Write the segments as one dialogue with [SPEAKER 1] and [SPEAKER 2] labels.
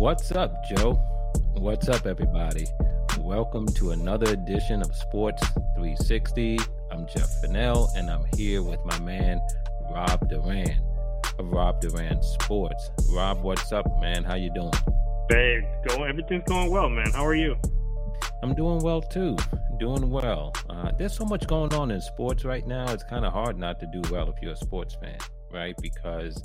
[SPEAKER 1] What's up, Joe? What's up, everybody? Welcome to another edition of Sports 360. I'm Jeff Fennell, and I'm here with my man Rob Duran of Rob Duran Sports. Rob, what's up, man? How you doing?
[SPEAKER 2] Hey, going everything's going well, man. How are you?
[SPEAKER 1] I'm doing well too. Doing well. Uh, there's so much going on in sports right now. It's kind of hard not to do well if you're a sports fan, right? Because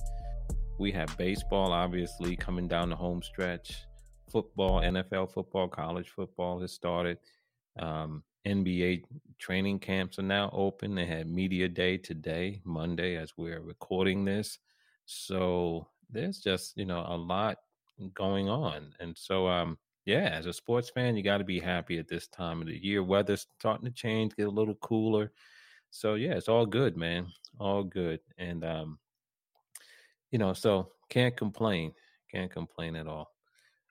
[SPEAKER 1] we have baseball, obviously, coming down the home stretch. Football, NFL football, college football has started. Um, NBA training camps are now open. They had media day today, Monday, as we're recording this. So there's just you know a lot going on, and so um yeah, as a sports fan, you got to be happy at this time of the year. Weather's starting to change, get a little cooler. So yeah, it's all good, man. All good, and um you know, so can't complain. Can't complain at all.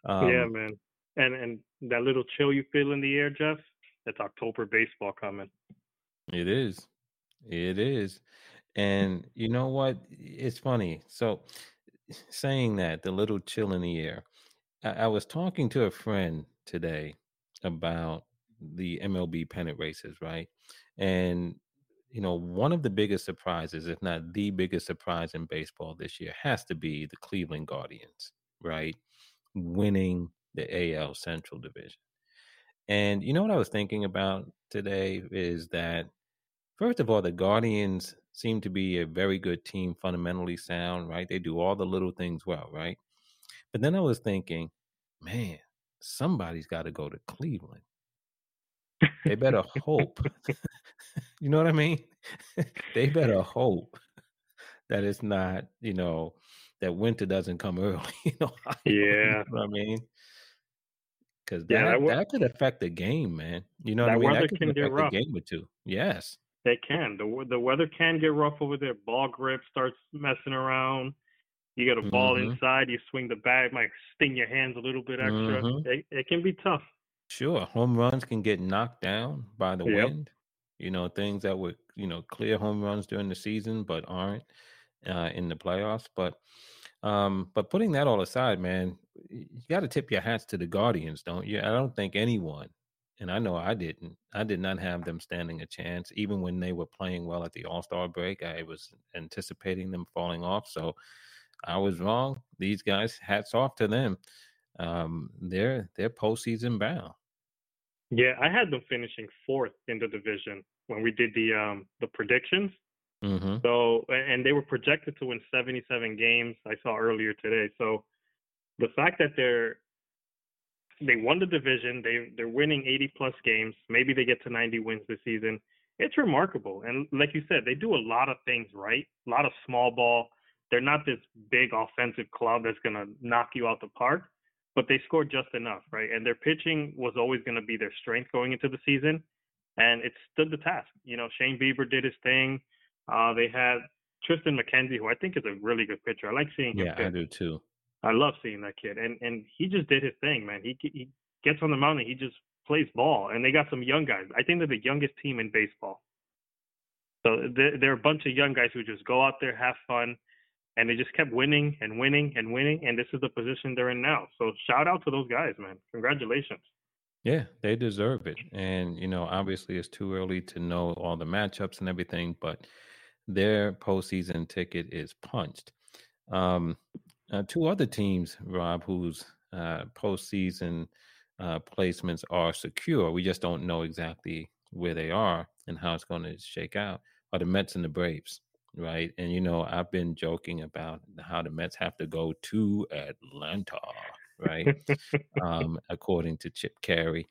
[SPEAKER 2] Um, yeah, man. And and that little chill you feel in the air, Jeff. It's October baseball coming.
[SPEAKER 1] It is. It is. And you know what? It's funny. So saying that, the little chill in the air. I, I was talking to a friend today about the MLB pennant races, right? And you know, one of the biggest surprises, if not the biggest surprise in baseball this year, has to be the Cleveland Guardians, right? Winning the AL Central Division. And you know what I was thinking about today is that, first of all, the Guardians seem to be a very good team, fundamentally sound, right? They do all the little things well, right? But then I was thinking, man, somebody's got to go to Cleveland. They better hope. you know what I mean? they better hope that it's not, you know, that winter doesn't come early. you know,
[SPEAKER 2] yeah.
[SPEAKER 1] You know I mean? Because that, yeah, that, that, could affect the game, man. You know what I mean? That could can affect the game or two. Yes.
[SPEAKER 2] They can. The the weather can get rough over there. Ball grip starts messing around. You get a ball mm-hmm. inside, you swing the bat, might sting your hands a little bit extra. Mm-hmm. It, it can be tough.
[SPEAKER 1] Sure, home runs can get knocked down by the yep. wind. You know, things that would you know clear home runs during the season, but aren't uh, in the playoffs. But um, but putting that all aside, man, you got to tip your hats to the Guardians, don't you? I don't think anyone, and I know I didn't. I did not have them standing a chance, even when they were playing well at the All Star break. I was anticipating them falling off, so I was wrong. These guys, hats off to them um, they're they're postseason bound.
[SPEAKER 2] Yeah, I had them finishing fourth in the division when we did the um, the predictions. Mm-hmm. So, and they were projected to win 77 games. I saw earlier today. So, the fact that they're they won the division, they they're winning 80 plus games. Maybe they get to 90 wins this season. It's remarkable. And like you said, they do a lot of things right. A lot of small ball. They're not this big offensive club that's gonna knock you out the park but they scored just enough, right? And their pitching was always going to be their strength going into the season, and it stood the task. You know, Shane Bieber did his thing. Uh, they had Triston McKenzie, who I think is a really good pitcher. I like seeing him.
[SPEAKER 1] Yeah, pitch. I do too.
[SPEAKER 2] I love seeing that kid, and and he just did his thing, man. He he gets on the mound and he just plays ball, and they got some young guys. I think they're the youngest team in baseball. So they're, they're a bunch of young guys who just go out there, have fun, and they just kept winning and winning and winning and this is the position they're in now. So shout out to those guys man. Congratulations.
[SPEAKER 1] Yeah they deserve it. And you know obviously it's too early to know all the matchups and everything but their postseason ticket is punched. Um uh, two other teams rob whose uh postseason uh placements are secure. We just don't know exactly where they are and how it's going to shake out. Are the mets and the braves right? And you know, I've been joking about how the Mets have to go to Atlanta, right? um, according to Chip Caray.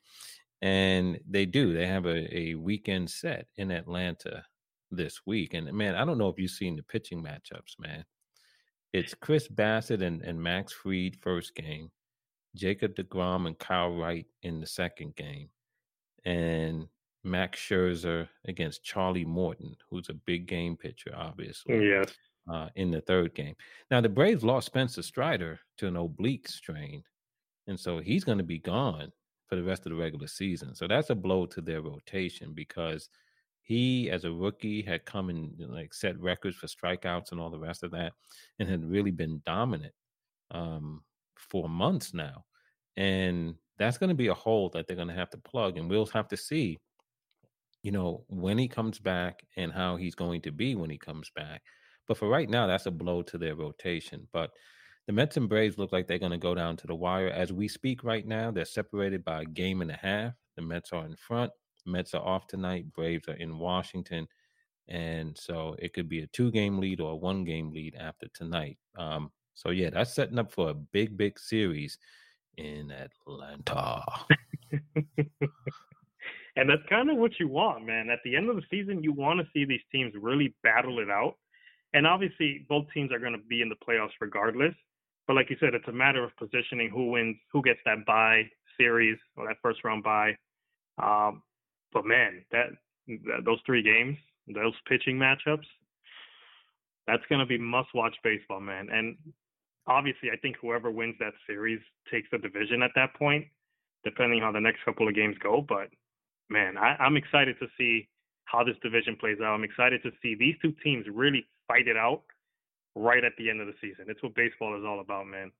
[SPEAKER 1] And they do. They have a, a weekend set in Atlanta this week. And man, I don't know if you've seen the pitching matchups, man. It's Chris Bassitt and, and Max Fried first game, Jacob DeGrom and Kyle Wright in the second game. And Max Scherzer against Charlie Morton, who's a big game pitcher, obviously.
[SPEAKER 2] Yes.
[SPEAKER 1] Uh, in the third game. Now the Braves lost Spencer Strider to an oblique strain, and so he's going to be gone for the rest of the regular season. So that's a blow to their rotation because he, as a rookie, had come and like set records for strikeouts and all the rest of that, and had really been dominant um, for months now. And that's going to be a hole that they're going to have to plug. And we'll have to see, you know, when he comes back and how he's going to be when he comes back. But for right now, that's a blow to their rotation. But the Mets and Braves look like they're going to go down to the wire. As we speak right now, they're separated by a game and a half. The Mets are in front. Mets are off tonight. Braves are in Washington. And so it could be a two game lead or a one game lead after tonight. Um, so, yeah, that's setting up for a big, big series in Atlanta.
[SPEAKER 2] and that's kind of what you want, man. At the end of the season, you want to see these teams really battle it out. And obviously, both teams are going to be in the playoffs regardless. But like you said, it's a matter of positioning who wins, who gets that bye series or that first round bye. Um, but man, that, that those three games, those pitching matchups, that's going to be must-watch baseball, man. And obviously, I think whoever wins that series takes the division at that point, depending how the next couple of games go. But man, I, I'm excited to see how this division plays out. I'm excited to see these two teams really fight it out right at the end of the season. It's what baseball is all about, man.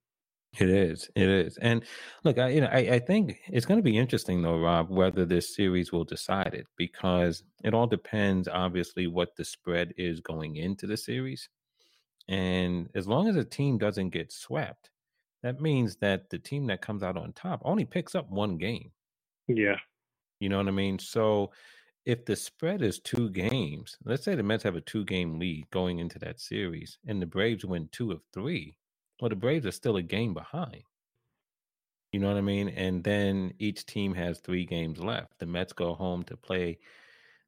[SPEAKER 1] It is. It is. And look, I you know, I, I think it's going to be interesting though, Rob, whether this series will decide it because it all depends, obviously, what the spread is going into the series. And as long as a team doesn't get swept, that means that the team that comes out on top only picks up one game.
[SPEAKER 2] Yeah.
[SPEAKER 1] You know what I mean? So if the spread is two games, let's say the Mets have a two game lead going into that series and the Braves win two of three, well, the Braves are still a game behind. You know what I mean? And then each team has three games left. The Mets go home to play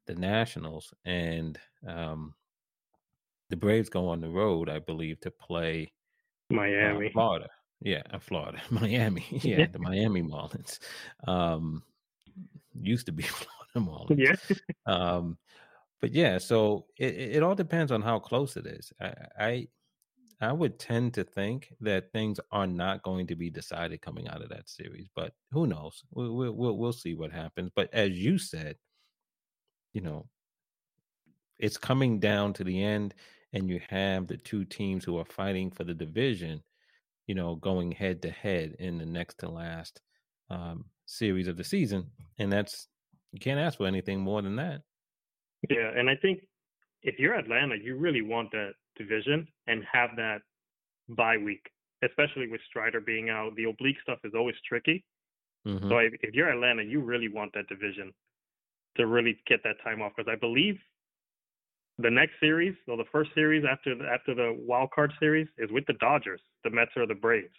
[SPEAKER 1] the Nationals, and um, the Braves go on the road, I believe, to play
[SPEAKER 2] uh, Miami,
[SPEAKER 1] uh, Florida. Yeah, Florida, Miami. Yeah, the Miami Marlins. Um, used to be Florida Marlins.
[SPEAKER 2] Yeah.
[SPEAKER 1] um, but yeah, so it, it all depends on how close it is. I, I I would tend to think that things are not going to be decided coming out of that series, but who knows? We'll we'll we'll, see what happens. But as you said, you know, it's coming down to the end, and you have the two teams who are fighting for the division, you know, going head to head in the next to last um, series of the season, and that's you can't ask for anything more than that.
[SPEAKER 2] Yeah, and I think if you're Atlanta, you really want that division and have that bye week, especially with Strider being out. The oblique stuff is always tricky. Mm-hmm. So if, if, you're Atlanta, you really want that division to really get that time off because I believe the next series, or the first series after the, after the wild card series, is with the Dodgers, the Mets or the Braves.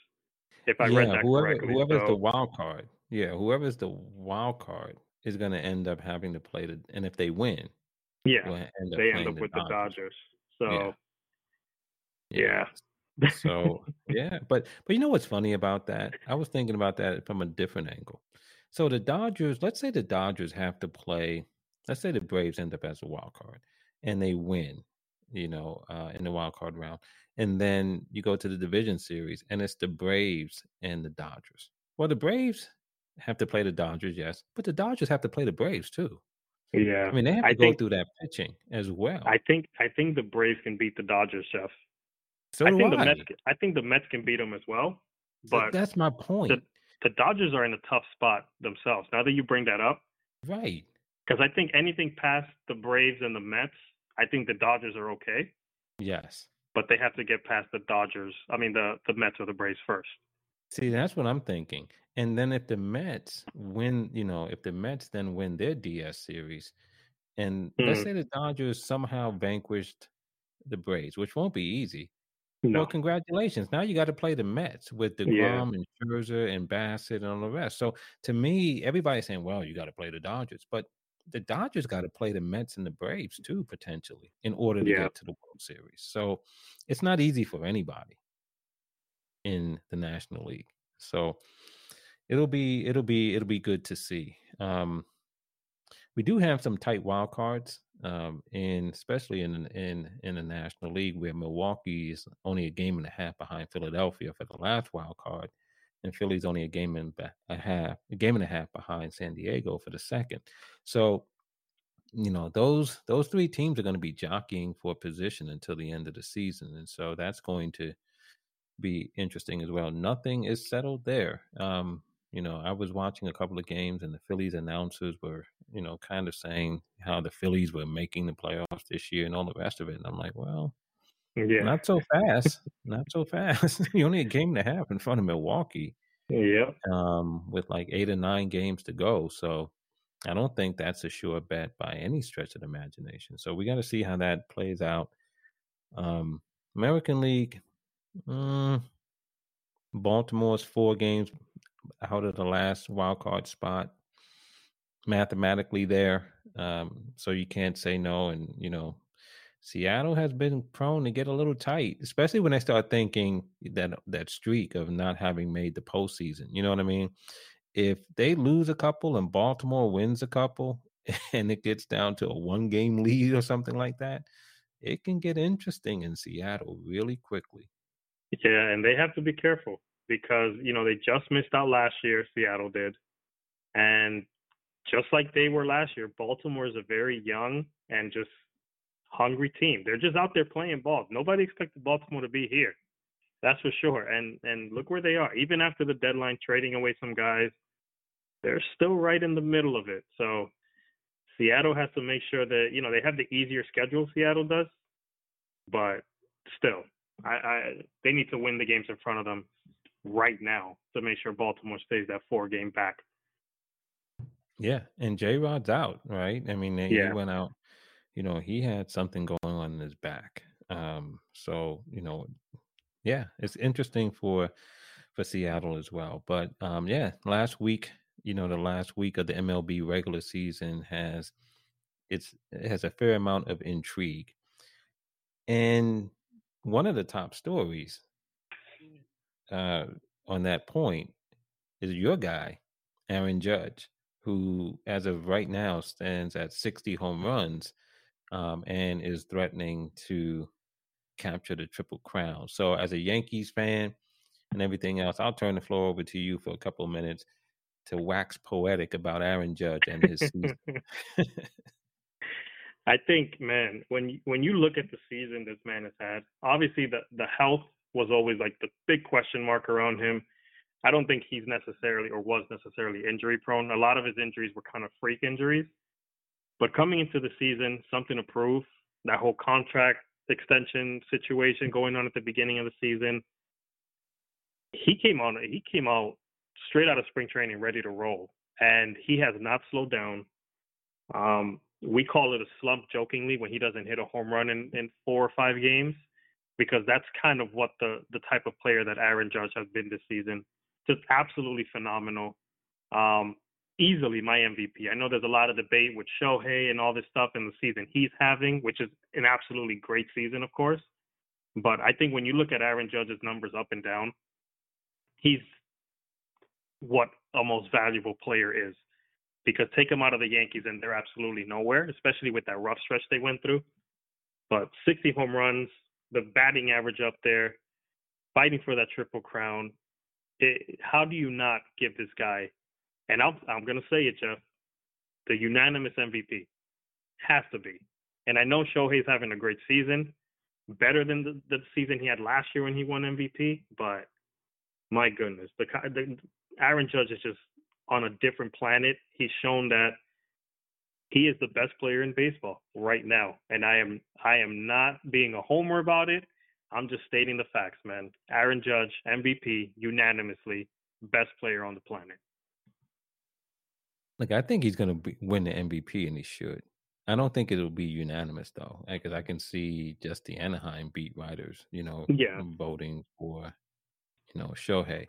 [SPEAKER 2] If I yeah, read that
[SPEAKER 1] whoever,
[SPEAKER 2] correctly,
[SPEAKER 1] whoever's
[SPEAKER 2] so,
[SPEAKER 1] the wild card, yeah, whoever's the wild card is going to end up having to play the, and if they win,
[SPEAKER 2] yeah, end they end up the with Dodgers. the Dodgers. So yeah. Yeah.
[SPEAKER 1] so yeah, but but you know what's funny about that? I was thinking about that from a different angle. So the Dodgers, let's say the Dodgers have to play. Let's say the Braves end up as a wild card and they win, you know, uh, in the wild card round, and then you go to the division series and it's the Braves and the Dodgers. Well, the Braves have to play the Dodgers, yes, but the Dodgers have to play the Braves too.
[SPEAKER 2] Yeah,
[SPEAKER 1] I mean they have to I go think, through that pitching as well.
[SPEAKER 2] I think I think the Braves can beat the Dodgers, Jeff.
[SPEAKER 1] So
[SPEAKER 2] I think
[SPEAKER 1] I.
[SPEAKER 2] the Mets. I think the Mets can beat them as well. But
[SPEAKER 1] that's my point.
[SPEAKER 2] The, the Dodgers are in a tough spot themselves. Now that you bring that up,
[SPEAKER 1] right?
[SPEAKER 2] Because I think anything past the Braves and the Mets, I think the Dodgers are okay.
[SPEAKER 1] Yes,
[SPEAKER 2] but they have to get past the Dodgers. I mean, the the Mets or the Braves first.
[SPEAKER 1] See, that's what I'm thinking. And then if the Mets win, you know, if the Mets then win their DS series, and mm. let's say the Dodgers somehow vanquished the Braves, which won't be easy. No. Well, congratulations. Now you got to play the Mets with the yeah. and Scherzer and Bassitt and all the rest. So to me, everybody's saying, well, you got to play the Dodgers. But the Dodgers got to play the Mets and the Braves too, potentially, in order to yeah. get to the World Series. So it's not easy for anybody in the National League. So it'll be it'll be it'll be good to see. Um, we do have some tight wild cards um, in especially in in in the National League where Milwaukee is only a game and a half behind Philadelphia for the last wild card, and Philly's only a game and a half a game and a half behind San Diego for the second. So, you know those those three teams are going to be jockeying for position until the end of the season, and so that's going to be interesting as well. Nothing is settled there. Um, you know, I was watching a couple of games and the Phillies announcers were, you know, kind of saying how the Phillies were making the playoffs this year and all the rest of it. And I'm like, well, yeah. not so fast. not so fast. you only a game and a half in front of Milwaukee.
[SPEAKER 2] Yeah.
[SPEAKER 1] Um, with like eight or nine games to go. So I don't think that's a sure bet by any stretch of the imagination. So we got to see how that plays out. Um, American League, mm, Baltimore's four games out of the last wild card spot mathematically there. Um, so you can't say no. And, you know, Seattle has been prone to get a little tight, especially when they start thinking that that streak of not having made the postseason. You know what I mean? If they lose a couple and Baltimore wins a couple and it gets down to a one game lead or something like that, it can get interesting in Seattle really quickly.
[SPEAKER 2] Yeah, and they have to be careful because you know they just missed out last year. Seattle did, and just like they were last year, Baltimore is a very young and just hungry team. They're just out there playing ball. Nobody expected Baltimore to be here. That's for sure. And and look where they are. Even after the deadline, trading away some guys, they're still right in the middle of it. So Seattle has to make sure that you know they have the easier schedule. Seattle does, but still, I, I they need to win the games in front of them right now to make sure Baltimore stays that four game back.
[SPEAKER 1] Yeah, and J Rod's out, right? I mean, yeah. he went out. You know, he had something going on in his back. Um, so you know, yeah, it's interesting for for Seattle as well. But um, yeah, last week, you know, the last week of the MLB regular season has it's it has a fair amount of intrigue, and one of the top stories uh, on that point is your guy, Aaron Judge, who, as of right now, stands at 60 home runs um, and is threatening to capture the Triple Crown. So, as a Yankees fan and everything else, I'll turn the floor over to you for a couple of minutes to wax poetic about Aaron Judge and his season.
[SPEAKER 2] I think, man, when when you look at the season this man has had, obviously the the health was always like the big question mark around him. I don't think he's necessarily or was necessarily injury prone. A lot of his injuries were kind of freak injuries. But coming into the season, something to prove. That whole contract extension situation going on at the beginning of the season. He came on he came out straight out of spring training ready to roll. And he has not slowed down. Um, we call it a slump jokingly when he doesn't hit a home run in, in four or five games because that's kind of what the the type of player that Aaron Judge has been this season. Just absolutely phenomenal. Um, easily my MVP. I know there's a lot of debate with Shohei and all this stuff in the season he's having, which is an absolutely great season, of course. But I think when you look at Aaron Judge's numbers up and down, he's what a most valuable player is. Because take him out of the Yankees and they're absolutely nowhere, especially with that rough stretch they went through. But 60 home runs, the batting average up there, fighting for that triple crown. It, how do you not give this guy? And I'm going to say it, Jeff. The unanimous MVP has to be. And I know Shohei's having a great season, better than the, the season he had last year when he won MVP. But my goodness, the, the Aaron Judge is just on a different planet. He's shown that he is the best player in baseball right now, and I am I am not being a homer about it. I'm just stating the facts, man. Aaron Judge, MVP, unanimously best player on the planet.
[SPEAKER 1] Look, I think he's going to win the MVP, and he should. I don't think it'll be unanimous though, because I can see just the Anaheim beat writers, you know,
[SPEAKER 2] yeah.
[SPEAKER 1] voting for, you know, Shohei.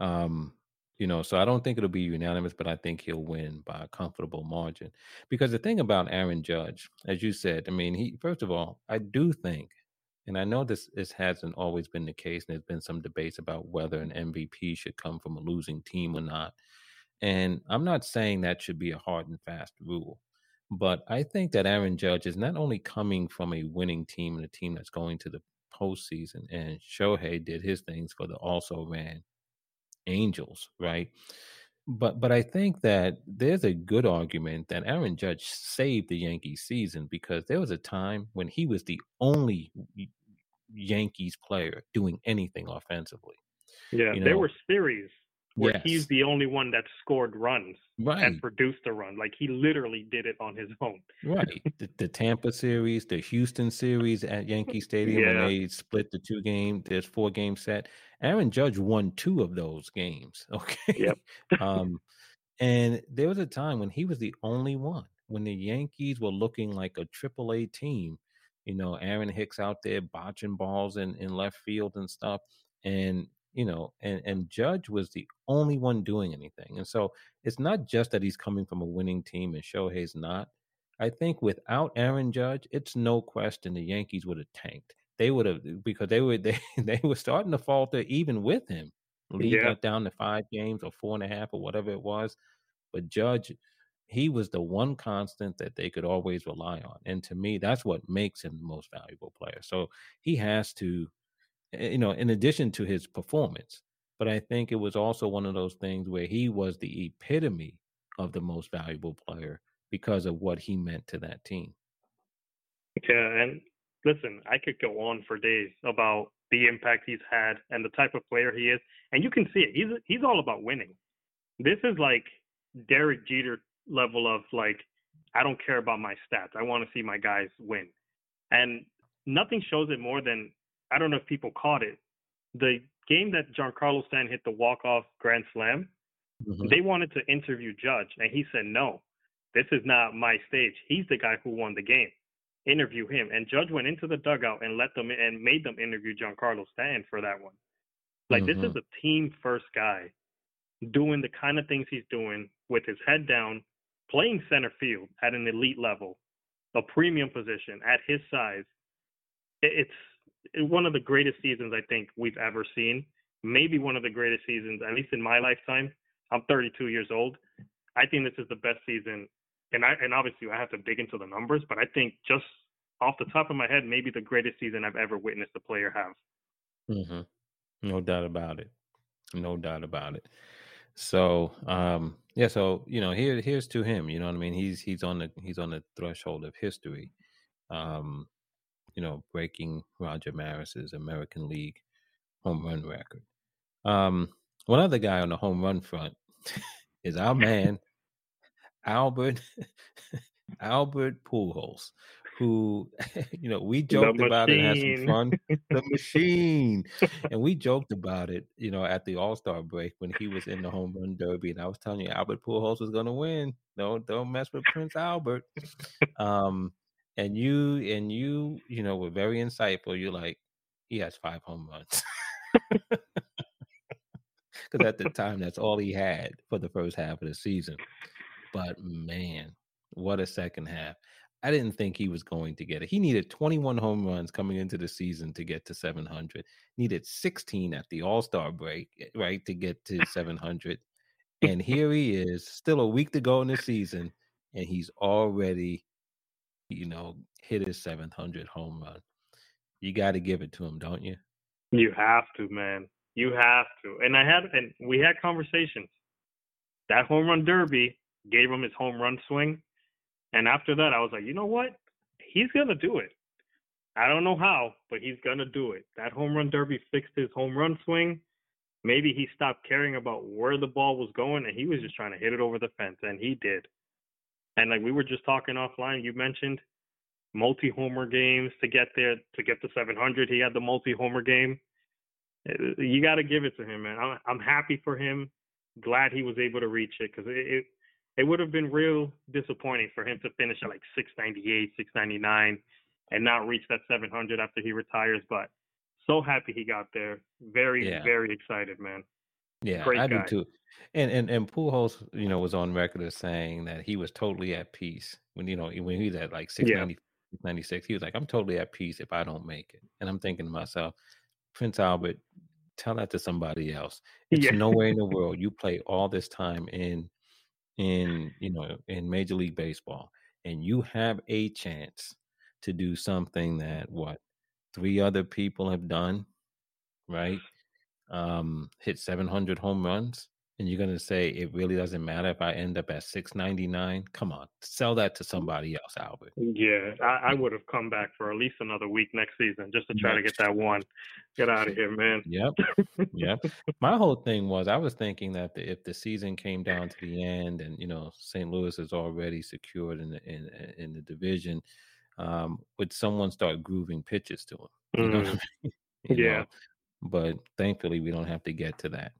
[SPEAKER 1] Um, you know, so I don't think it'll be unanimous, but I think he'll win by a comfortable margin. Because the thing about Aaron Judge, as you said, I mean, he first of all, I do think, and I know this this hasn't always been the case, and there's been some debates about whether an MVP should come from a losing team or not. And I'm not saying that should be a hard and fast rule, but I think that Aaron Judge is not only coming from a winning team and a team that's going to the postseason, and Shohei did his things for the also ran Angels, right? But but I think that there's a good argument that Aaron Judge saved the Yankees season because there was a time when he was the only Yankees player doing anything offensively.
[SPEAKER 2] Yeah, you know? there were series where yes. he's the only one that scored runs right. and produced a run. Like he literally did it on his own.
[SPEAKER 1] right. The, the, Tampa series, the Houston series at Yankee Stadium yeah. when they split the two game, there's four game set. Aaron Judge won two of those games. Okay.
[SPEAKER 2] Yep.
[SPEAKER 1] um, and there was a time when he was the only one when the Yankees were looking like a triple A team. You know, Aaron Hicks out there botching balls in, in left field and stuff. And you know, and and Judge was the only one doing anything. And so it's not just that he's coming from a winning team and Shohei's not. I think without Aaron Judge, it's no question the Yankees would have tanked. They would have because they were they they were starting to falter even with him. Yeah. got down to five games or four and a half or whatever it was. But Judge, he was the one constant that they could always rely on. And to me, that's what makes him the most valuable player. So he has to Eh, Eh, you know, in addition to his performance. But I think it was also one of those things where he was the epitome of the most valuable player because of what he meant to that team.
[SPEAKER 2] Yeah, and listen, I could go on for days about the impact he's had and the type of player he is, and you can see it. He's he's all about winning. This is like Derek Jeter level of like, I don't care about my stats. I want to see my guys win, and nothing shows it more than I don't know if people caught it. The game that Giancarlo Stanton hit the walk-off grand slam, mm-hmm. they wanted to interview Judge, and he said, "No, this is not my stage. He's the guy who won the game. Interview him." And Judge went into the dugout and let them and made them interview Giancarlo Stanton for that one. Like mm-hmm. this is a team-first guy doing the kind of things he's doing with his head down, playing center field at an elite level, a premium position at his size. It's one of the greatest seasons I think we've ever seen. Maybe one of the greatest seasons, at least in my lifetime. I'm 32 years old. I think this is the best season, and I and obviously I have to dig into the numbers, but I think just off the top of my head, maybe the greatest season I've ever witnessed a player have.
[SPEAKER 1] Mm-hmm. No doubt about it. No doubt about it. So, um, yeah. So you know, here here's to him. You know what I mean? He's he's on the he's on the threshold of history. Um, you know, breaking Roger Maris's American League home run record. Um, one other guy on the home run front is our man Albert Albert Pujols, who you know we joked about it, had some fun. the machine, and we joked about it, you know, at the All Star break when he was in the home run derby, and I was telling you Albert Pujols was going to win. Don't don't mess with Prince Albert. Um, and you and you you know were very insightful you're like he has five home runs. Because at the time that's all he had for the first half of the season. But man what a second half. I didn't think he was going to get it. He needed 21 home runs coming into the season to get to 700 needed 16 at the all-star break eh, right to get to 700 and here he is still a week to go in the season and he's already you know, hit his 700 home run. You got to give it to him, don't you?
[SPEAKER 2] You have to, man. You have to. And I had, and we had conversations. That home run derby gave him his home run swing. And after that, I was like, you know what? He's going to do it. I don't know how, but he's going to do it. That home run derby fixed his home run swing. Maybe he stopped caring about where the ball was going and he was just trying to hit it over the fence, and he did. And like we were just talking offline, you mentioned multi homer games to get there to get to 700. He had the multi homer game. Uh, you got to give it to him, man. I'm, I'm happy for him. Glad he was able to reach it because it, it it would have been real disappointing for him to finish at like 698, 699, and not reach that 700 after he retires. But so happy he got there. Very, yeah. very excited, man.
[SPEAKER 1] Yeah, Great I guy. do too. And and and Pujols, you know, was on record as saying that he was totally at peace when you know when he was at like 690, yeah. 96. He was like, "I'm totally at peace if I don't make it." And I'm thinking to myself, Prince Albert, tell that to somebody else. It's yeah. nowhere in the world you play all this time in in you know in Major League Baseball, and you have a chance to do something that what three other people have done, right? Um, hit 700 home runs. and you're gonna say it really doesn't matter if I end up at six ninety nine. Come on, sell that to somebody else, Albert.
[SPEAKER 2] Yeah, I, I would have come back for at least another week next season just to try yep. to get that one. Get out of here, man.
[SPEAKER 1] Yep, yep. My whole thing was I was thinking that the, if the season came down to the end, and you know St. Louis is already secured in the in in the division, um, would someone start grooving pitches to him? You know
[SPEAKER 2] mm. I mean? yeah. Know?
[SPEAKER 1] But thankfully, we don't have to get to that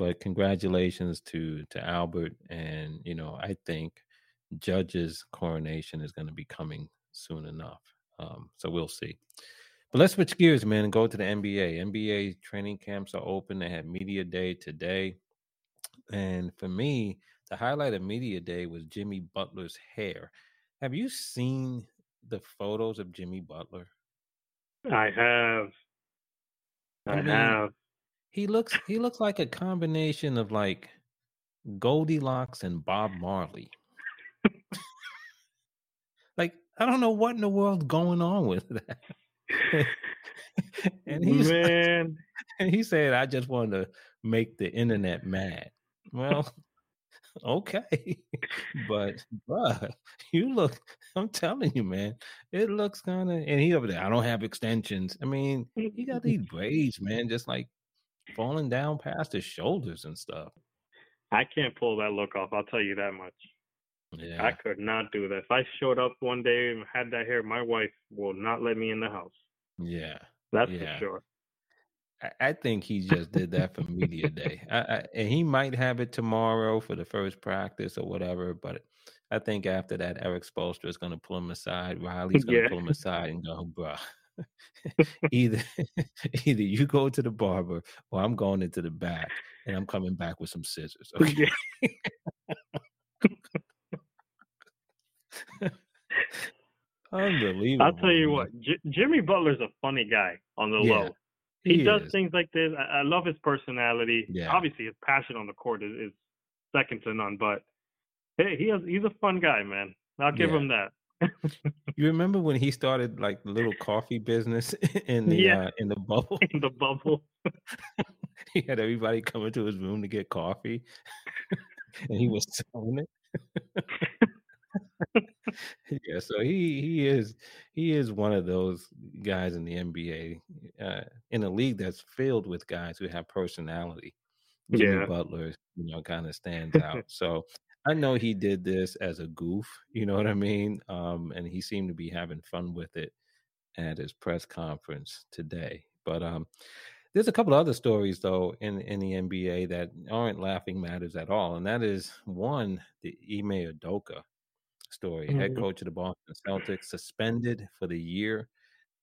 [SPEAKER 1] but congratulations to to Albert, and you know I think Judge's coronation is going to be coming soon enough. Um, so we'll see. But let's switch gears, man, and go to the NBA. NBA training camps are open. They had media day today, and for me, the highlight of media day was Jimmy Butler's hair. Have you seen the photos of Jimmy Butler?
[SPEAKER 2] I have. I, I mean.
[SPEAKER 1] He looks he looks like a combination of like Goldilocks and Bob Marley. like I don't know what in the world's going on with that. and he's man, like, and he said, "I just wanted to make the internet mad." Well, okay, but but you look. I'm telling you, man, it looks kind of. And he over there. I don't have extensions. I mean, he got these braids, man, just like falling down past his shoulders and stuff.
[SPEAKER 2] I can't pull that look off. I'll tell you that much. Yeah. I could not do that. If I showed up one day and had that hair, my wife will not let me in the house.
[SPEAKER 1] Yeah.
[SPEAKER 2] That's
[SPEAKER 1] yeah.
[SPEAKER 2] for sure.
[SPEAKER 1] I, think he just did that for media day. I, I, and he might have it tomorrow for the first practice or whatever, but I think after that, Erik Spoelstra is going to pull him aside. Riley's going to yeah. pull him aside and go, bruh, either either you go to the barber or I'm going into the back and I'm coming back with some scissors. Okay. Unbelievable.
[SPEAKER 2] I'll tell you what, J- Jimmy Butler's a funny guy on the yeah, low. He, he does is. things like this. I-, I, love his personality. Yeah. Obviously, his passion on the court is, is second to none. But hey, he has he's a fun guy, man. I'll give yeah. him that
[SPEAKER 1] you remember when he started like the little coffee business in the yeah. uh, in the bubble?
[SPEAKER 2] In the bubble.
[SPEAKER 1] he had everybody come into his room to get coffee, and he was selling it. Yeah, so he he is he is one of those guys in the NBA uh, in a league that's filled with guys who have personality. Jimmy yeah. Butler, you know, kind of stands out. so I know he did this as a goof, you know what I mean? Um, and he seemed to be having fun with it at his press conference today. But um, there's a couple other stories though in in the NBA that aren't laughing matters at all, and that is one the Ime Udoka story, mm-hmm. head coach of the Boston Celtics, suspended for the year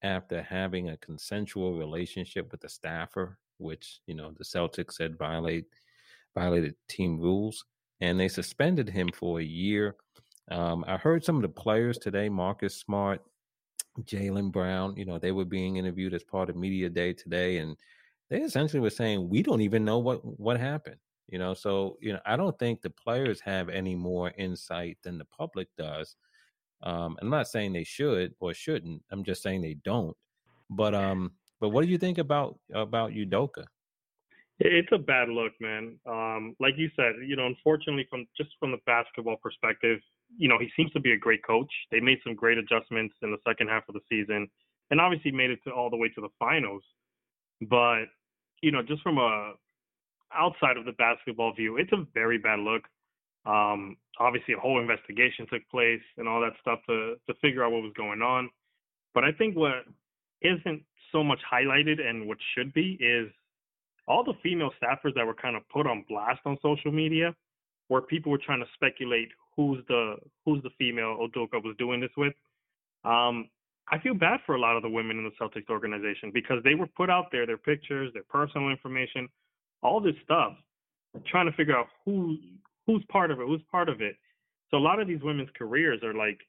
[SPEAKER 1] after having a consensual relationship with a staffer, which you know the Celtics said violate violated team rules and they suspended him for a year. Um, I heard some of the players today, Marcus Smart, Jaylen Brown, you know, they were being interviewed as part of media day today, and they essentially were saying we don't even know what what happened. You know, so you know, I don't think the players have any more insight than the public does. Um, I'm not saying they should or shouldn't. I'm just saying they don't. But um, but what do you think about about Udoka?
[SPEAKER 2] It's a bad look, man. Um, like you said, you know, unfortunately, from just from the basketball perspective, you know, he seems to be a great coach. They made some great adjustments in the second half of the season, and obviously made it to all the way to the finals. But you know, just from a outside of the basketball view, it's a very bad look. Um, obviously, a whole investigation took place and all that stuff to to figure out what was going on. But I think what isn't so much highlighted and what should be is all the female staffers that were kind of put on blast on social media, where people were trying to speculate who's the who's the female Udoka was doing this with. Um, I feel bad for a lot of the women in the Celtics organization because they were put out there, their pictures, their personal information, all this stuff, trying to figure out who who's part of it, who's part of it. So a lot of these women's careers are like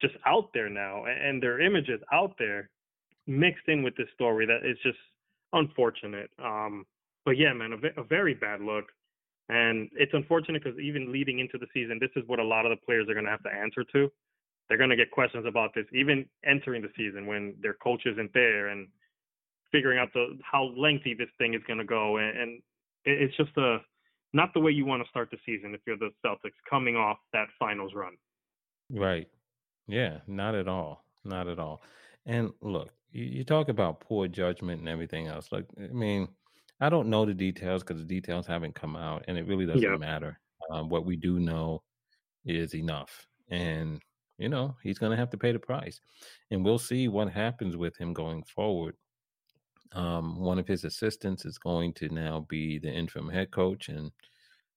[SPEAKER 2] just out there now, and their images out there mixed in with this story that is just unfortunate. Um, but yeah, man, a, a very bad look. And it's unfortunate because even leading into the season, this is what a lot of the players are going to have to answer to. They're going to get questions about this, even entering the season when their coach isn't there and figuring out the how lengthy this thing is going to go. And, and it's just a not the way you want to start the season if you're the Celtics coming off that finals run.
[SPEAKER 1] Right. Yeah, not at all. Not at all. And look, you, you talk about poor judgment and everything else. Like, I mean, I don't know the details because the details haven't come out, and it really doesn't yeah. matter. Um, what we do know is enough, and you know he's going to have to pay the price, and we'll see what happens with him going forward. Um, one of his assistants is going to now be the interim head coach, and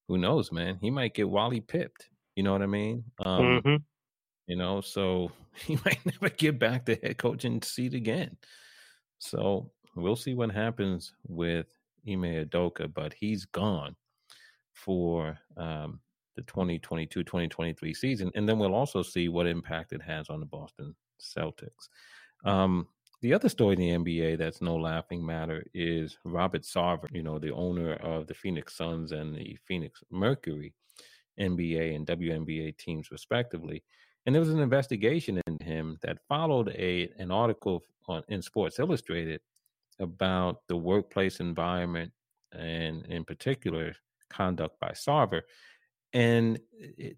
[SPEAKER 1] who knows, man? He might get Wally pipped. You know what I mean? Um, mm-hmm. You know, so he might never get back the head coaching seat again. So we'll see what happens with Ime Udoka, but he's gone for um, the 2022-2023 season, and then we'll also see what impact it has on the Boston Celtics. Um, the other story in the NBA that's no laughing matter is Robert Sarver, you know, the owner of the Phoenix Suns and the Phoenix Mercury NBA and WNBA teams, respectively. And there was an investigation into him that followed a an article on in Sports Illustrated about the workplace environment and, in particular, conduct by Sarver. And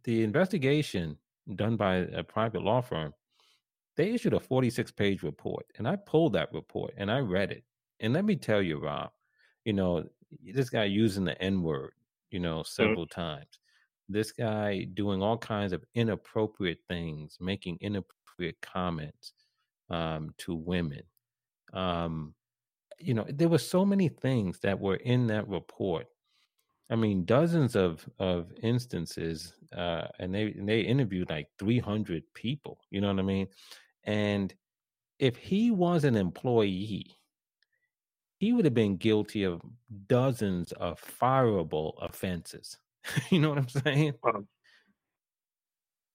[SPEAKER 1] the investigation done by a private law firm they issued a 46 page report and i pulled that report and i read it and let me tell you rob you know this guy using the n word you know mm. several mm-hmm. times this guy doing all kinds of inappropriate things making inappropriate comments um, to women um, you know there were so many things that were in that report I mean, dozens of of instances, uh, and they and they interviewed like 300 people. You know what I mean? And if he was an employee, he would have been guilty of dozens of fireable offenses. you know what I'm saying?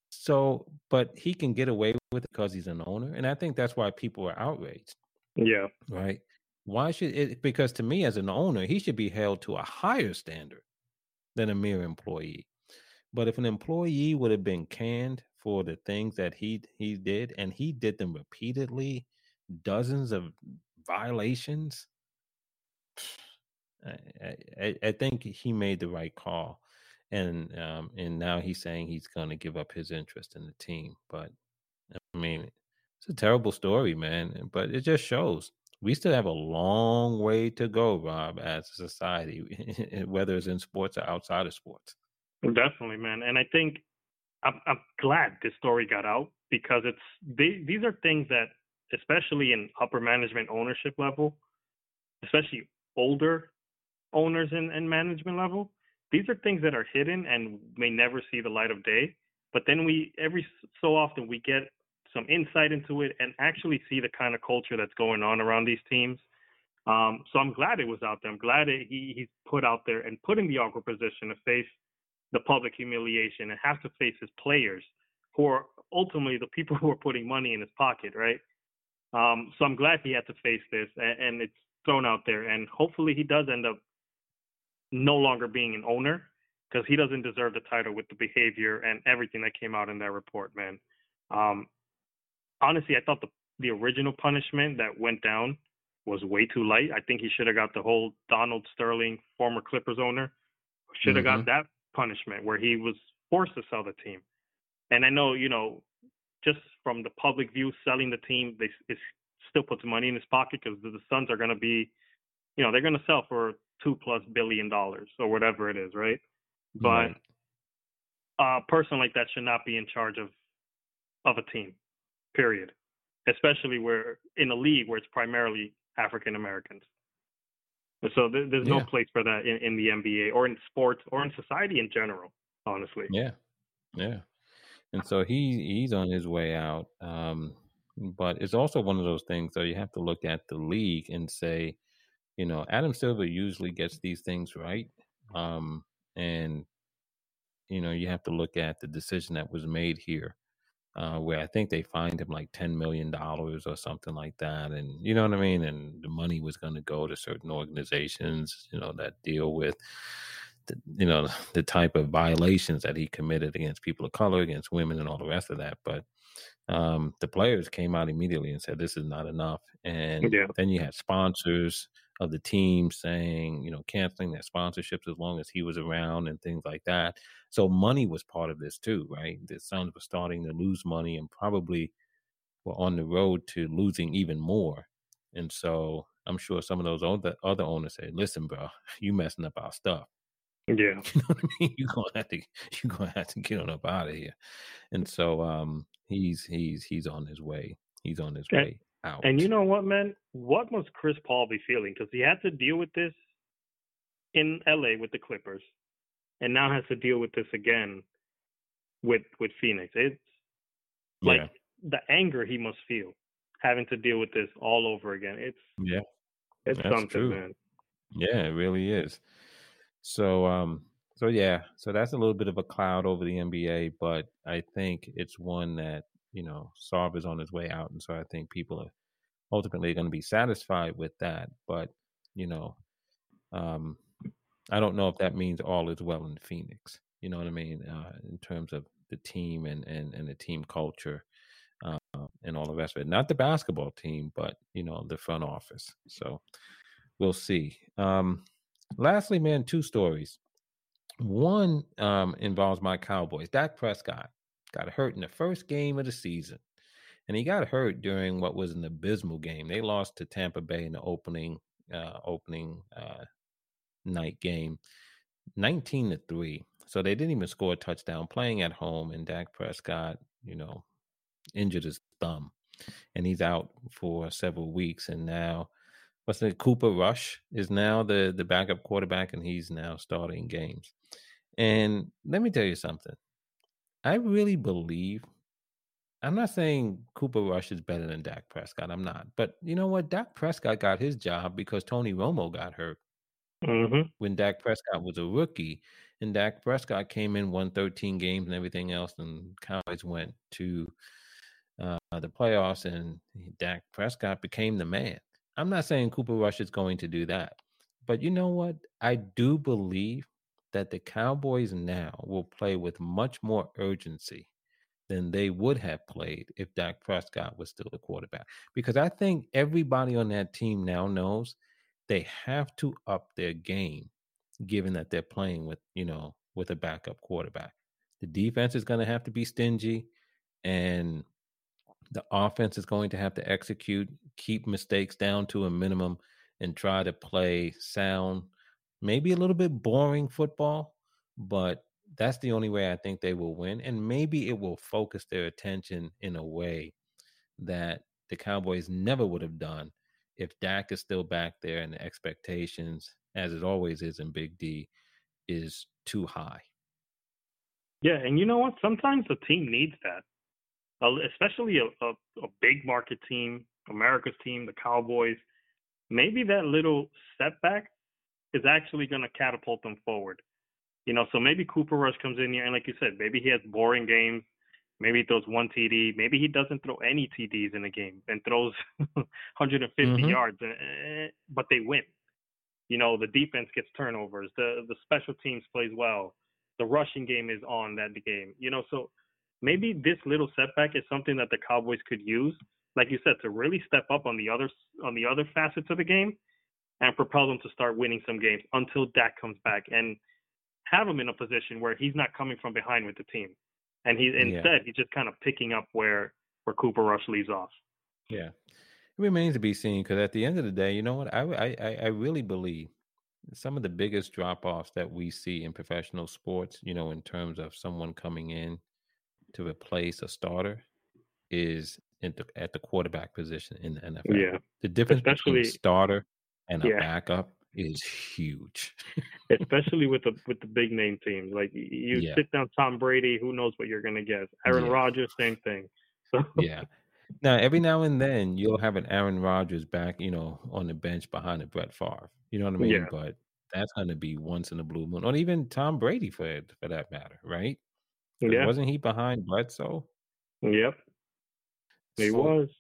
[SPEAKER 1] So, but he can get away with it because he's an owner. And I think that's why people are outraged.
[SPEAKER 2] Yeah.
[SPEAKER 1] Right. Why should it? Because to me, as an owner, he should be held to a higher standard than a mere employee. But if an employee would have been canned for the things that he he did, and he did them repeatedly, dozens of violations. I, I, I think he made the right call, and um, and now he's saying he's going to give up his interest in the team. But I mean, it's a terrible story, man. But it just shows we still have a long way to go, Rob, as a society, whether it's in sports or outside of sports.
[SPEAKER 2] Definitely, man. And I think I'm, I'm glad this story got out because it's they, these are things that, especially in upper management ownership level, especially older owners and, management level, these are things that are hidden and may never see the light of day. But then we every so often we get some insight into it and actually see the kind of culture that's going on around these teams. Um, so I'm glad it was out there. I'm glad it, he, he's put out there and put in the awkward position to face the public humiliation and have to face his players, who are ultimately the people who are putting money in his pocket, right? Um, so I'm glad he had to face this, and, and it's thrown out there, and hopefully he does end up no longer being an owner because he doesn't deserve the title with the behavior and everything that came out in that report, man. Um, honestly, I thought the the original punishment that went down was way too light. I think he should have got the whole Donald Sterling, former Clippers owner, should have mm-hmm. got that punishment where he was forced to sell the team. And I know, you know, just from the public view, selling the team, they it still puts money in his pocket because the Suns are going to be, you know, they're going to sell for two plus billion dollars or whatever it is, right? But right. a person like that should not be in charge of of a team, period. Especially where in a league where it's primarily African Americans. So there's no yeah. place for that in, in the NBA or in sports or in society in general, honestly.
[SPEAKER 1] Yeah. Yeah. And so he he's on his way out. Um, but it's also one of those things that you have to look at the league and say, you know, Adam Silver usually gets these things right. Um, and you know, you have to look at the decision that was made here uh, where I think they fined him like ten million dollars or something like that, and you know what I mean. And the money was going to go to certain organizations, you know, that deal with, the, you know, the type of violations that he committed against people of color, against women, and all the rest of that. But um, the players came out immediately and said this is not enough, and yeah. then you had sponsors of the team saying, you know, canceling their sponsorships as long as he was around and things like that. So money was part of this too, right? The Suns were starting to lose money and probably were on the road to losing even more. And so I'm sure some of those other other owners say, "Listen, bro, you messing up our stuff."
[SPEAKER 2] Yeah,
[SPEAKER 1] you know what I mean. You're gonna have to you're gonna have to get on up out of here. And so um, he's he's he's on his way. He's on his way out.
[SPEAKER 2] And you know what, man? What must Chris Paul be feeling? Because he had to deal with this in LA with the Clippers, and now has to deal with this again with with Phoenix. It's like yeah. the anger he must feel having to deal with this all over again. It's
[SPEAKER 1] yeah,
[SPEAKER 2] it's That's something, true. man.
[SPEAKER 1] Yeah, it really is. So um, so yeah, so that's a little bit of a cloud over the NBA, but I think it's one that you know, Sarv is on his way out, and so I think people are ultimately going to be satisfied with that. But you know, um, I don't know if that means all is well in Phoenix. You know what I mean? Uh, in terms of the team and and and the team culture uh, and all the rest of it. Not the basketball team, but you know the front office. So we'll see. Um, lastly, man, two stories. One um, involves my Cowboys. Dak Prescott got hurt in the first game of the season. And he got hurt during what was an abysmal game. They lost to Tampa Bay in the opening uh, opening uh, night game, 19 to 3. So they didn't even score a touchdown playing at home. And Dak Prescott, you know, injured his thumb. And he's out for several weeks. And now, what's it? Cooper Rush is now the, the backup quarterback, and he's now starting games. And let me tell you something. I really believe. I'm not saying Cooper Rush is better than Dak Prescott. I'm not. But you know what? Dak Prescott got his job because Tony Romo got hurt
[SPEAKER 2] mm-hmm.
[SPEAKER 1] when Dak Prescott was a rookie. And Dak Prescott came in, won 13 games and everything else, and Cowboys went to uh, the playoffs, and Dak Prescott became the man. I'm not saying Cooper Rush is going to do that, but you know what? I do believe that the Cowboys now will play with much more urgency than they would have played if Dak Prescott was still the quarterback. Because I think everybody on that team now knows they have to up their game, given that they're playing with, you know, with a backup quarterback. The defense is going to have to be stingy, and the offense is going to have to execute, keep mistakes down to a minimum, and try to play sound maybe a little bit boring football, but that's the only way I think they will win. And maybe it will focus their attention in a way that the Cowboys never would have done if Dak is still back there and the expectations, as it always is in Big D, is too high.
[SPEAKER 2] Yeah, and you know what? Sometimes the team needs that, especially a, a, a big market team, America's team, the Cowboys. Maybe that little setback is actually going to catapult them forward. You know, so maybe Cooper Rush comes in here, and like you said, maybe he has boring games. Maybe he throws one TD. Maybe he doesn't throw any TDs in a game and throws 150 mm-hmm. yards, eh, eh, but they win. You know, the defense gets turnovers. The the special teams plays well. The rushing game is on that game. You know, so maybe this little setback is something that the Cowboys could use, like you said, to really step up on the other on the other facets of the game and propel them to start winning some games until Dak comes back and have him in a position where he's not coming from behind with the team. And he instead yeah. he's just kind of picking up where where Cooper Rush leaves off.
[SPEAKER 1] Yeah. It remains to be seen because at the end of the day, you know what? I I I really believe some of the biggest drop offs that we see in professional sports, you know, in terms of someone coming in to replace a starter, is the, at the quarterback position in the NFL.
[SPEAKER 2] Yeah,
[SPEAKER 1] the difference Especially, between starter and a yeah. backup is huge.
[SPEAKER 2] Especially with the with the big name teams. Like you yeah. sit down Tom Brady, who knows what you're gonna get. Aaron yeah. Rodgers, same thing. So.
[SPEAKER 1] Yeah. Now every now and then you'll have an Aaron Rodgers back, you know, on the bench behind a Brett Favre. You know what I mean? Yeah. But that's gonna be once in a blue moon. Or even Tom Brady for for that matter, right? Yeah. Wasn't he behind Bledsoe?
[SPEAKER 2] Yep. He so, was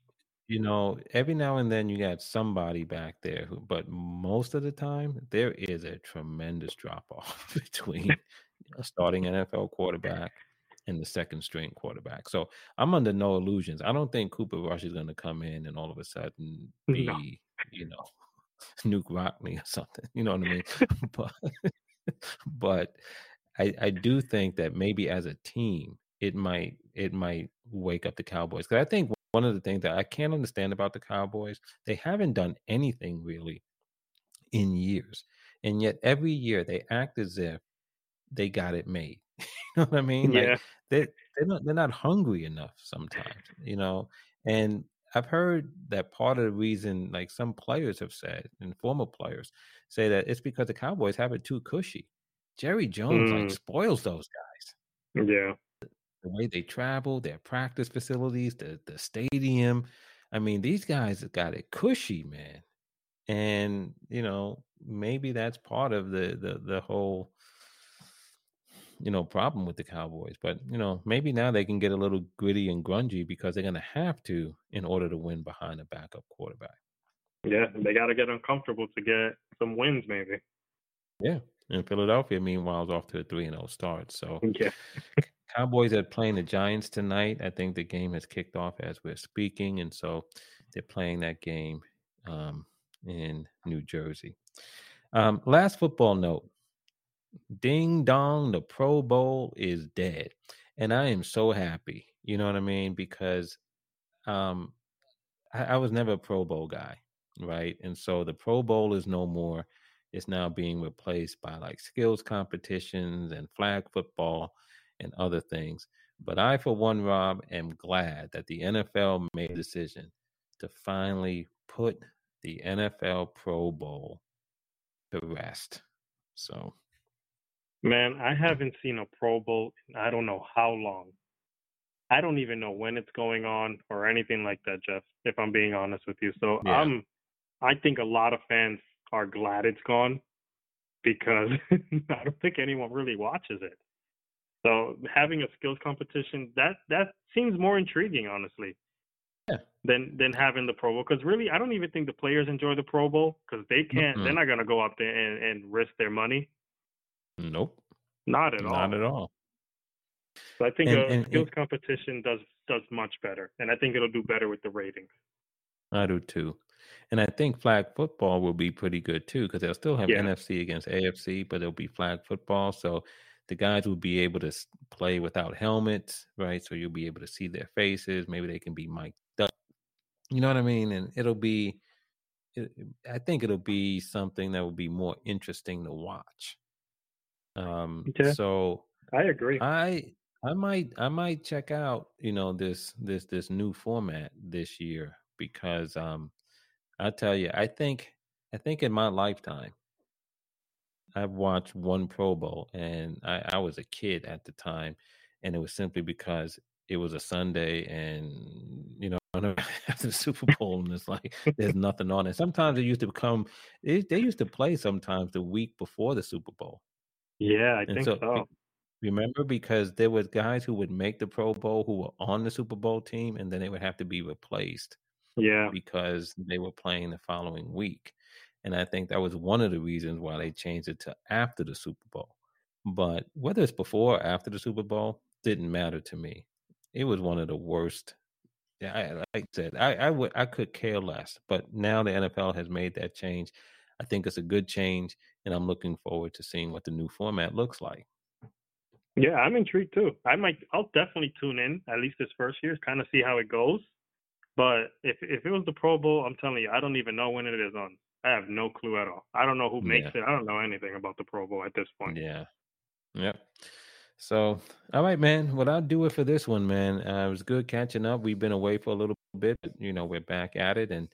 [SPEAKER 1] you know, every now and then you got somebody back there who, but most of the time there is a tremendous drop off between a starting NFL quarterback and the second string quarterback. So I'm under no illusions. I don't think Cooper Rush is going to come in and all of a sudden be, no. you know, Knute Rockne or something. You know what I mean? but but I, I do think that maybe as a team, it might it might wake up the Cowboys. Because I think one of the things that I can't understand about the Cowboys, they haven't done anything really in years, and yet every year they act as if they got it made. you know what I mean?
[SPEAKER 2] Yeah.
[SPEAKER 1] Like they they're not they're not hungry enough sometimes. You know, and I've heard that part of the reason, like some players have said, and former players say that it's because the Cowboys have it too cushy. Jerry Jones mm. like spoils those
[SPEAKER 2] guys. Yeah.
[SPEAKER 1] The way they travel, their practice facilities, the the stadium. I mean, these guys have got it cushy, man. And you know, maybe that's part of the the the whole you know problem with the Cowboys. But you know, maybe now they can get a little gritty and grungy because they're going to have to in order to win behind a backup quarterback.
[SPEAKER 2] Yeah, they got to get uncomfortable to get some wins, maybe.
[SPEAKER 1] Yeah, and Philadelphia, meanwhile, is off to a three and zero oh start. So
[SPEAKER 2] yeah.
[SPEAKER 1] Cowboys are playing the Giants tonight. I think the game has kicked off as we're speaking, and so they're playing that game um, in New Jersey. Um, last football note: Ding dong, the Pro Bowl is dead, and I am so happy. You know what I mean? Because um, I, I was never a Pro Bowl guy, right? And so the Pro Bowl is no more It's now being replaced by like skills competitions and flag football and other things. But I, for one, Rob, am glad that the NFL made a decision to finally put the NFL Pro Bowl to rest. So,
[SPEAKER 2] man, I haven't seen a Pro Bowl in I don't know how long. I don't even know when it's going on or anything like that, Jeff, if I'm being honest with you. So, yeah. I'm I think a lot of fans are glad it's gone because I don't think anyone really watches it. So having a skills competition that that seems more intriguing, honestly.
[SPEAKER 1] Yeah.
[SPEAKER 2] Than than having the Pro Bowl because really I don't even think the players enjoy the Pro Bowl because they can't mm-hmm. they're not gonna go up there and, and risk their money.
[SPEAKER 1] Nope.
[SPEAKER 2] Not at
[SPEAKER 1] all.
[SPEAKER 2] Not
[SPEAKER 1] at all.
[SPEAKER 2] So I think and, a and, skills and, competition does does much better, and I think it'll do better with the ratings.
[SPEAKER 1] I do too. And I think flag football will be pretty good too because they'll still have yeah. NFC against AFC, but it'll be flag football. So the guys will be able to play without helmets, right? So you'll be able to see their faces. Maybe they can be mic'd up. You know what I mean? And it'll be, it, I think it'll be something that will be more interesting to watch. Um, okay. So
[SPEAKER 2] I agree.
[SPEAKER 1] I I might I might check out you know this this this new format this year because um I tell you, I think I think in my lifetime, I've watched one Pro Bowl, and I, I was a kid at the time, and it was simply because it was a Sunday, and you know, after the Super Bowl, and it's like there's nothing on it. Sometimes it used to become they, they used to play sometimes the week before the Super Bowl.
[SPEAKER 2] Yeah, I and think so. so.
[SPEAKER 1] Remember, because there was guys who would make the Pro Bowl who were on the Super Bowl team, and then they would have to be replaced
[SPEAKER 2] yeah.
[SPEAKER 1] Because they were playing the following week. And I think that was one of the reasons why they changed it to after the Super Bowl. But whether it's before or after the Super Bowl didn't matter to me. It was one of the worst. I, like I said, I, I would I could care less. But now the NFL has made that change. I think it's a good change, and I'm looking forward to seeing what the new format looks like.
[SPEAKER 2] Yeah, I'm intrigued too. I might, I'll definitely tune in at least this first year, kind of see how it goes. But if if it was the Pro Bowl, I'm telling you, I don't even know when it is on. I have no clue at all. I don't know who makes yeah. it. I don't know anything about the Pro Bowl at this point.
[SPEAKER 1] Yeah. Yep. So, all right, man. Well, I'll do it for this one, man. Uh, it was good catching up. We've been away for a little bit, but, you know, we're back at it. And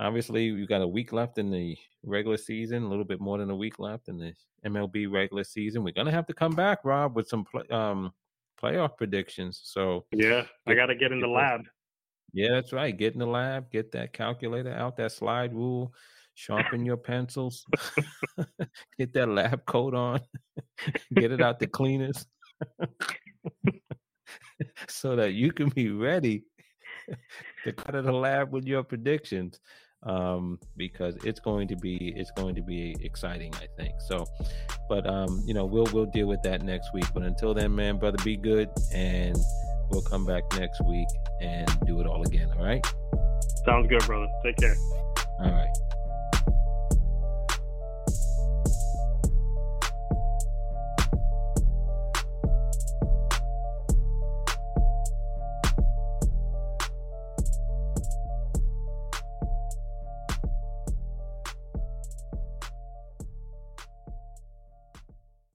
[SPEAKER 1] obviously, we've got a week left in the regular season, a little bit more than a week left in the MLB regular season. We're going to have to come back, Rob, with some play, um, playoff predictions. So,
[SPEAKER 2] yeah, I got to get in the lab.
[SPEAKER 1] Yeah, that's right. Get in the lab, get that calculator out, that slide rule, sharpen your pencils, get that lab coat on, get it out the cleaners so that you can be ready to cut to the lab with your predictions um, because it's going to be it's going to be exciting, I think. So, but um, you know, we'll we'll deal with that next week. But until then, man, brother, be good and We'll come back next week and do it all again. All right.
[SPEAKER 2] Sounds good, brother. Take care.
[SPEAKER 1] All right.